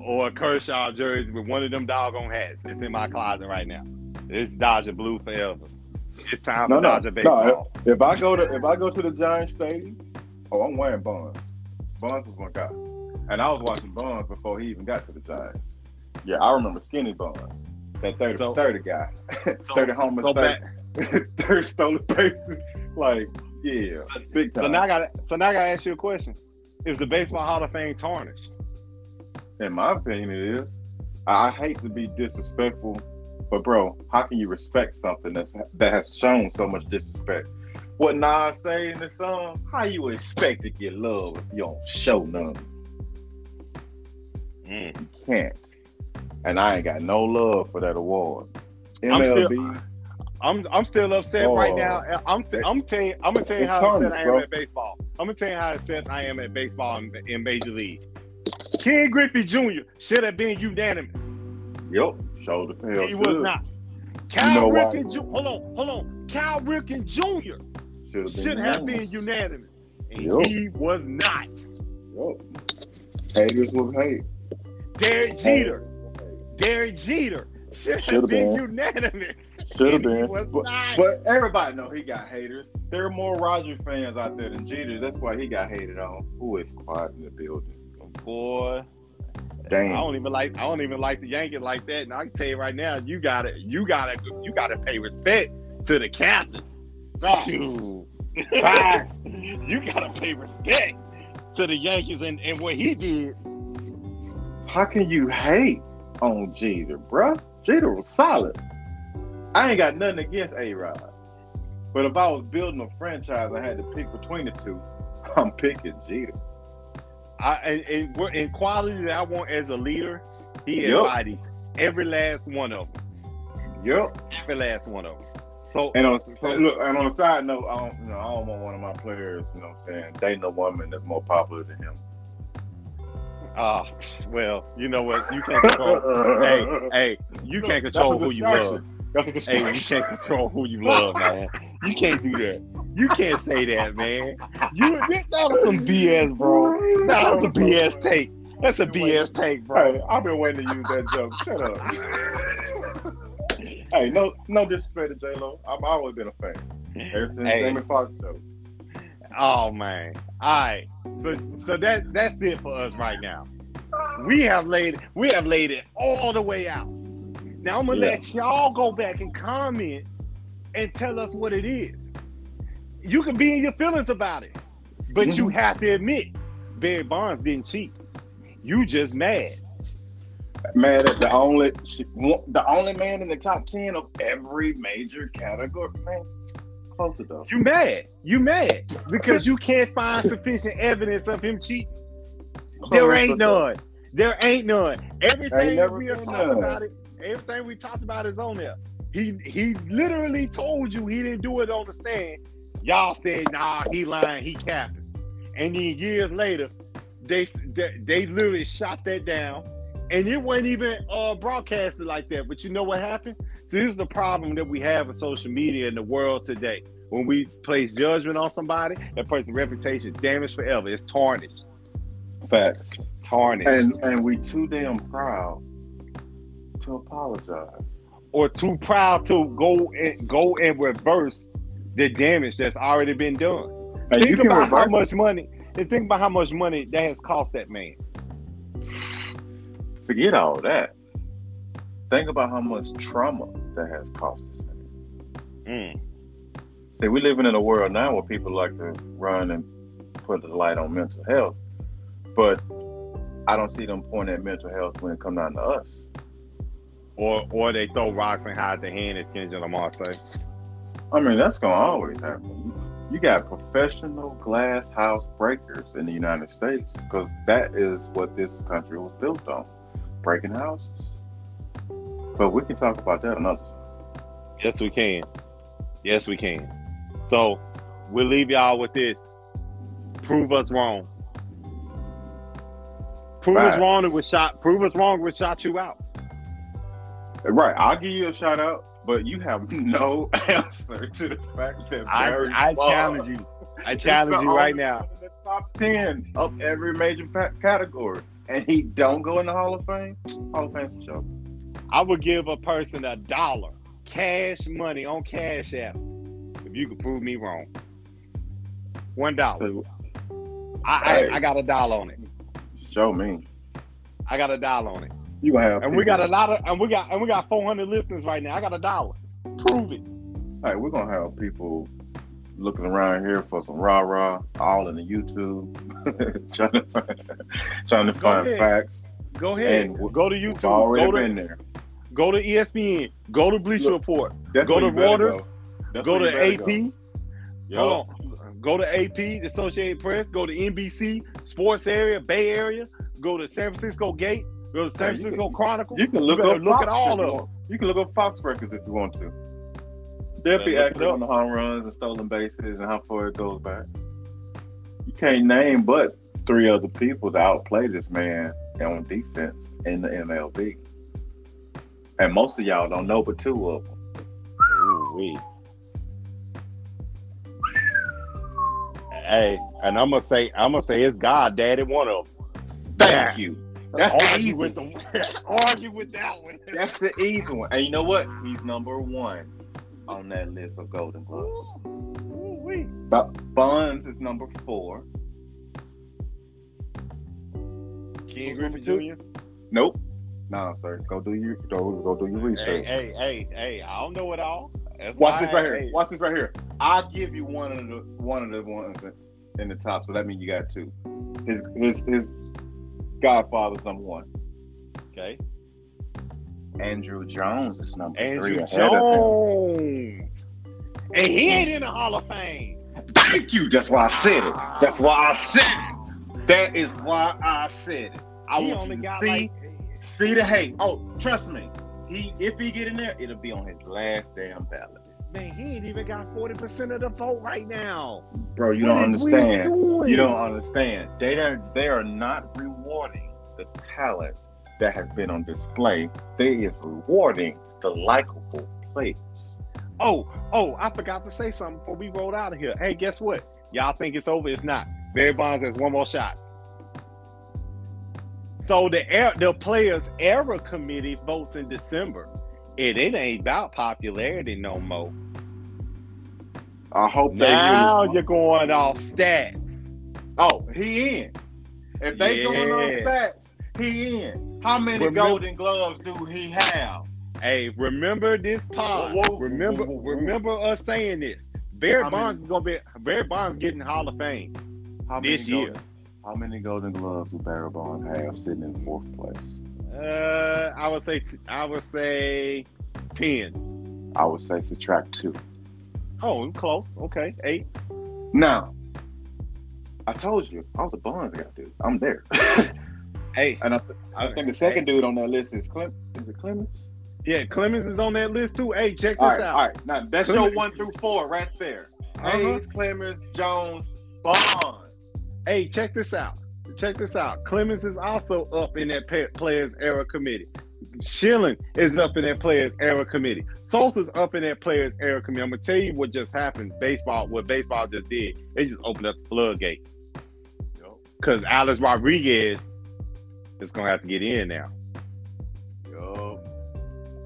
[SPEAKER 2] or a Kershaw jersey with one of them doggone hats. It's in my closet right now. It's Dodger blue forever. It's time
[SPEAKER 1] No,
[SPEAKER 2] for
[SPEAKER 1] no,
[SPEAKER 2] Dodger
[SPEAKER 1] no.
[SPEAKER 2] baseball.
[SPEAKER 1] If I go to if I go to the Giants stadium, oh, I'm wearing Bonds. Bonds was my guy, and I was watching Bonds before he even got to the Giants. Yeah, I remember Skinny Bonds, that 30
[SPEAKER 2] So-
[SPEAKER 1] 30 guy,
[SPEAKER 2] So-
[SPEAKER 1] 30 homers,
[SPEAKER 2] So
[SPEAKER 1] 30,
[SPEAKER 2] back,
[SPEAKER 1] 30 stolen bases. Like, yeah, big time.
[SPEAKER 2] so now I got so now I got to ask you a question: Is the Baseball Hall of Fame tarnished?
[SPEAKER 1] In my opinion, it is. I hate to be disrespectful, but bro, how can you respect something that's that has shown so much disrespect? What Nas say in the song? How you expect to get love if you don't show none? Mm. You can't. And I ain't got no love for that award.
[SPEAKER 2] I'm still-
[SPEAKER 1] MLB,
[SPEAKER 2] I'm I'm still upset right
[SPEAKER 1] Oh.
[SPEAKER 2] now. I'm I'm telling I'm gonna tell you how upset I am
[SPEAKER 1] bro.
[SPEAKER 2] at baseball. I'm gonna tell you how upset I am at baseball in, in Major League. Ken Griffey Jr. should have been unanimous.
[SPEAKER 1] Yep, shoulder hell
[SPEAKER 2] He was not. Cal
[SPEAKER 1] know why?
[SPEAKER 2] Ripken Jr. Hold on, hold on. Cal Ripken Jr.
[SPEAKER 1] Should have been.
[SPEAKER 2] should have been
[SPEAKER 1] unanimous.
[SPEAKER 2] and
[SPEAKER 1] Yup.
[SPEAKER 2] he was not.
[SPEAKER 1] Yup. Haters will hate.
[SPEAKER 2] Derek Jeter, Derek Jeter should have been,
[SPEAKER 1] been.
[SPEAKER 2] unanimous.
[SPEAKER 1] Should have been.
[SPEAKER 2] was
[SPEAKER 1] But-. But everybody know he got haters. There are more Roger fans out there than Jeter. That's why he got hated on. Who is quiet in the building?
[SPEAKER 2] Boy,
[SPEAKER 1] Damn.
[SPEAKER 2] I don't even like I don't even like the Yankees like that. And I can tell you right now, you gotta you gotta you gotta pay respect to the captain. Shoot. You gotta pay respect to the Yankees and, and what he did.
[SPEAKER 1] How can you hate on Jeter, bruh? Jeter was solid. I ain't got nothing against A Rod. But if I was building a franchise, I had to pick between the two. I'm picking Jeter.
[SPEAKER 2] I and, and we're- in quality that I want as a leader, he
[SPEAKER 1] Yup.
[SPEAKER 2] embodies every last one of them.
[SPEAKER 1] Yep.
[SPEAKER 2] Every last one of them. So
[SPEAKER 1] And on so look, and on a side note, I don't, you know, I don't want one of my players, you know, what I'm saying, dating a woman that's more popular than him.
[SPEAKER 2] Ah, well, you know what? You can't control. hey, hey, you can't control who you love.
[SPEAKER 1] That's a
[SPEAKER 2] Hey, you can't control who you love, man. You can't do that. You can't say that, man. You that was some BS, bro. That was a BS take. That's a BS take, bro.
[SPEAKER 1] Hey, I've been waiting to use that joke. Shut up. hey, no, no disrespect to J Lo. I've always been a fan. Ever since
[SPEAKER 2] Hey.
[SPEAKER 1] Jamie Foxx show.
[SPEAKER 2] Oh man. All right. So so that that's it for us right now. We have laid we have laid it all the way out. Now I'm gonna
[SPEAKER 1] Yeah.
[SPEAKER 2] let y'all go back and comment and tell us what it is. You can be in your feelings about it, but you mm-hmm. have to admit Barry Bonds didn't cheat. You just mad.
[SPEAKER 1] Man, that's the only the only man in the top ten of every major category. Man, close it though.
[SPEAKER 2] You mad. You mad because you can't find sufficient evidence of him cheating. There ain't none. There ain't none. Everything we
[SPEAKER 1] been
[SPEAKER 2] talked
[SPEAKER 1] none.
[SPEAKER 2] about it. Everything we talked about is on there. He he literally told you he didn't do it on the stand. Y'all said nah, he lying, he capping. And then years later, they they, they literally shot that down, and it wasn't even uh, broadcasted like that. But you know what happened? So this is the problem that we have with social media in the world today. When we place judgment on somebody, that person's reputation is damaged forever. It's tarnished.
[SPEAKER 1] Facts.
[SPEAKER 2] Tarnished.
[SPEAKER 1] And and we too damn proud to apologize.
[SPEAKER 2] or too proud to go and go and reverse the damage that's already been done.
[SPEAKER 1] And
[SPEAKER 2] think about how
[SPEAKER 1] reverse
[SPEAKER 2] much money and think about how much money that has cost that man.
[SPEAKER 1] forget all that. Think about how much trauma that has cost us.
[SPEAKER 2] Mm.
[SPEAKER 1] See, we're living in a world now where people like to run and put the light on mental health, but I don't see them pointing at mental health when it comes down to us.
[SPEAKER 2] Or or they throw rocks and hide their hand, as Kendrick Lamar say.
[SPEAKER 1] I mean, that's gonna always happen. You got professional glass house breakers in the United States because that is what this country was built on, breaking houses. But we can talk about that another time.
[SPEAKER 2] Yes, we can. Yes, we can. So we'll leave y'all with this. Prove us wrong. Prove us wrong and we shot prove us wrong we shot you out.
[SPEAKER 1] Right, I'll give you a shout out, but you have no answer to the fact that
[SPEAKER 2] I,
[SPEAKER 1] Barry
[SPEAKER 2] I
[SPEAKER 1] Bonds
[SPEAKER 2] challenge you. I challenge you right now.
[SPEAKER 1] The top ten of every major category, and he don't go in the Hall of Fame. Hall of Fame for sure.
[SPEAKER 2] I would give a person a dollar, cash money on Cash App, if you could prove me wrong. One dollar. I,
[SPEAKER 1] Hey.
[SPEAKER 2] I I got a dollar on it.
[SPEAKER 1] show me.
[SPEAKER 2] I got a dollar on it.
[SPEAKER 1] You gonna have
[SPEAKER 2] And we got a lot of and we got and we got 400 listeners right now. I got a dollar. Prove it.
[SPEAKER 1] Hey, we're gonna have people looking around here for some rah rah, all in the YouTube, trying to find, trying to
[SPEAKER 2] Go
[SPEAKER 1] find
[SPEAKER 2] ahead.
[SPEAKER 1] facts.
[SPEAKER 2] Go ahead.
[SPEAKER 1] And
[SPEAKER 2] go to YouTube.
[SPEAKER 1] already
[SPEAKER 2] Go to,
[SPEAKER 1] been there.
[SPEAKER 2] go to ESPN. Go to Bleacher
[SPEAKER 1] Look,
[SPEAKER 2] Report. Go to Reuters.
[SPEAKER 1] That's
[SPEAKER 2] Go to AP. On. Go to AP, the Associated Press. Go to NBC, Sports Area, Bay Area. Go to San Francisco Gate. Go to San
[SPEAKER 1] Hey, you
[SPEAKER 2] Francisco
[SPEAKER 1] can-
[SPEAKER 2] Chronicle.
[SPEAKER 1] You can look
[SPEAKER 2] better
[SPEAKER 1] up
[SPEAKER 2] look
[SPEAKER 1] Fox
[SPEAKER 2] at all
[SPEAKER 1] you
[SPEAKER 2] of
[SPEAKER 1] want. You can look up Fox records if you want to. They'll be
[SPEAKER 2] Yeah, look it
[SPEAKER 1] accurate
[SPEAKER 2] up.
[SPEAKER 1] on the home runs and stolen bases and how far it goes back. You can't name but three other people to outplay this man on defense in the MLB. And most of y'all don't know but two of them.
[SPEAKER 2] Ooh-wee. Hey, and I'm gonna say, I'm gonna say it's God, Daddy, one of them.
[SPEAKER 1] Thank you. That's the easy
[SPEAKER 2] with the argue with that one.
[SPEAKER 1] That's the easy one. And you know what? He's number one on that list of Golden Gloves.
[SPEAKER 2] Ooh-wee.
[SPEAKER 1] Bu- is number four.
[SPEAKER 2] Ken
[SPEAKER 1] Who's
[SPEAKER 2] Griffey? Jr.
[SPEAKER 1] Nope. No, sir. Go do your go, go do your research.
[SPEAKER 2] hey, hey, hey! I don't know it all. That's
[SPEAKER 1] Watch this right here.
[SPEAKER 2] hey,
[SPEAKER 1] Watch this right here. I'll give you one of the one of the ones in- in the top. So that means you got two. His his his Godfather's number one.
[SPEAKER 2] Okay.
[SPEAKER 1] Andruw Jones is number
[SPEAKER 2] Andruw
[SPEAKER 1] three ahead of him.
[SPEAKER 2] Jones. And he ain't in the Hall of Fame.
[SPEAKER 1] Thank you. That's why I said it. That's why I said it. That is why I said it. I
[SPEAKER 2] he
[SPEAKER 1] want you to see
[SPEAKER 2] like
[SPEAKER 1] see the hate. Oh, trust me. He if he get in there, it'll be on his last damn ballot.
[SPEAKER 2] Man, he ain't even got 40% of the vote right now.
[SPEAKER 1] Bro, you
[SPEAKER 2] What
[SPEAKER 1] don't understand. You don't understand. They are they are not rewarding the talent that has been on display. They is rewarding the likable players.
[SPEAKER 2] Oh, oh, I forgot to say something before we rolled out of here. Hey, guess what? Y'all think it's over? It's not. Barry Bonds has one more shot. So the air, the players era committee votes in December. And it ain't about popularity no more.
[SPEAKER 1] I hope they
[SPEAKER 2] Now you're going off stats.
[SPEAKER 1] Oh, he in. If they going on stats, he in. How many
[SPEAKER 2] Remember-
[SPEAKER 1] golden gloves do he have?
[SPEAKER 2] Hey, remember this pod.
[SPEAKER 1] Whoa, whoa,
[SPEAKER 2] remember,
[SPEAKER 1] whoa,
[SPEAKER 2] remember us saying this. Barry Bonds
[SPEAKER 1] many-
[SPEAKER 2] is gonna be Barry Bonds getting Hall of Fame.
[SPEAKER 1] How
[SPEAKER 2] This year.
[SPEAKER 1] Golden, how many golden gloves do Barry Bonds have sitting in fourth place?
[SPEAKER 2] Uh, I would say t- I would say ten.
[SPEAKER 1] I would say subtract two.
[SPEAKER 2] Oh, close. Okay, eight.
[SPEAKER 1] Now, I told you, I was a Bonds guy, dude. I'm there.
[SPEAKER 2] Hey,
[SPEAKER 1] and I, th- I think the second dude on that list is Clem. Is it Clemens?
[SPEAKER 2] yeah, Clemens is on that list too. Hey, check this
[SPEAKER 1] All right,
[SPEAKER 2] out.
[SPEAKER 1] all right. Now that's
[SPEAKER 2] Clemens-
[SPEAKER 1] your one through four right there.
[SPEAKER 2] Uh-huh.
[SPEAKER 1] Mays, Clemens, Jones, Bonds.
[SPEAKER 2] Hey, check this out. Check this out. Clemens is also up in that players era committee. Schilling is up in that players era committee. Sosa's up in that players era committee. I'm gonna tell you what just happened. Baseball, what baseball just did, they just opened up the floodgates. Because Alex Rodriguez is gonna have to get in now.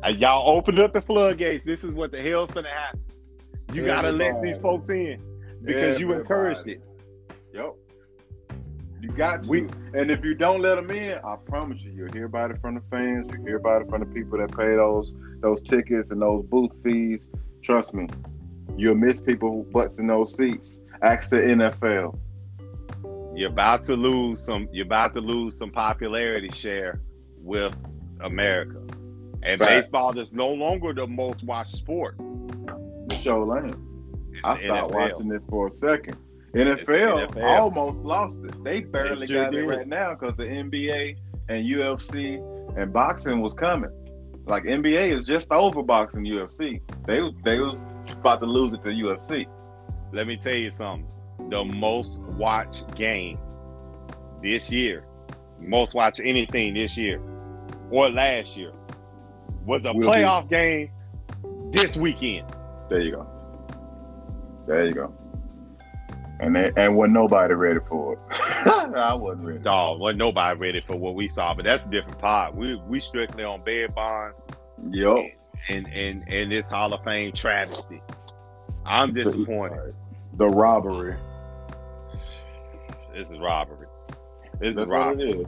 [SPEAKER 2] Y'all opened up the floodgates. This is what the hell's gonna happen. You gotta let these folks in because you encouraged it.
[SPEAKER 1] You got to.
[SPEAKER 2] We-
[SPEAKER 1] and if you don't let them in, I promise you, you'll hear about it from the fans. You hear about it from the people that pay those those tickets and those booth fees. Trust me, you'll miss people who butts in those seats. Ask the NFL.
[SPEAKER 2] You're about to lose some. You're about to lose some popularity share with America, and
[SPEAKER 1] Fact.
[SPEAKER 2] baseball is no longer the most watched sport.
[SPEAKER 1] The show lane. I stopped
[SPEAKER 2] NFL.
[SPEAKER 1] watching it for a second. NFL,
[SPEAKER 2] NFL.
[SPEAKER 1] almost lost it. They barely
[SPEAKER 2] sure
[SPEAKER 1] got it right now because the NBA and UFC and boxing was coming. Like NBA is just over boxing UFC. They they was about to lose it to UFC.
[SPEAKER 2] Let me tell you something. The most watched game this year, most watched anything this year or last year, was a
[SPEAKER 1] Will be.
[SPEAKER 2] playoff game this weekend.
[SPEAKER 1] There you go. There you go. And they, and wasn't nobody ready for it. I wasn't ready.
[SPEAKER 2] Dog, wasn't nobody ready for what we saw, but that's a different part. We we strictly on Barry Bonds
[SPEAKER 1] Yo.
[SPEAKER 2] and and and this Hall of Fame travesty. I'm disappointed.
[SPEAKER 1] The robbery.
[SPEAKER 2] This is robbery. This
[SPEAKER 1] That's
[SPEAKER 2] is
[SPEAKER 1] what
[SPEAKER 2] robbery.
[SPEAKER 1] it is.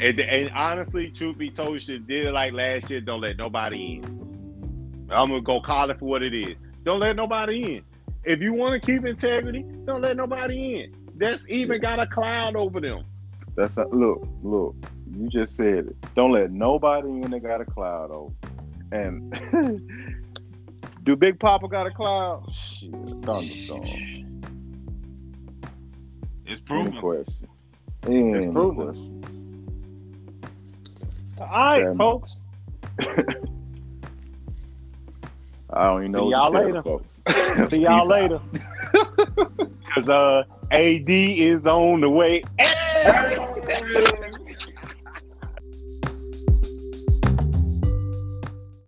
[SPEAKER 2] And, and honestly, truth be told, you should did it like last year. Don't let nobody in. I'm gonna go call it for what it is. Don't let nobody in. If you want to keep integrity, don't let nobody in. That's even got a cloud over them.
[SPEAKER 1] That's a, look, look. You just said it. Don't let nobody in that got a cloud over. And do Big Papi got a cloud? Shit, thunderstorm.
[SPEAKER 2] It's
[SPEAKER 1] Any question? Any
[SPEAKER 2] proven.
[SPEAKER 1] question?
[SPEAKER 2] All right,
[SPEAKER 1] Damn.
[SPEAKER 2] folks.
[SPEAKER 1] I don't even
[SPEAKER 2] See
[SPEAKER 1] know.
[SPEAKER 2] y'all later.
[SPEAKER 1] folks.
[SPEAKER 2] See y'all later. Cause uh, AD is on the way.
[SPEAKER 1] out.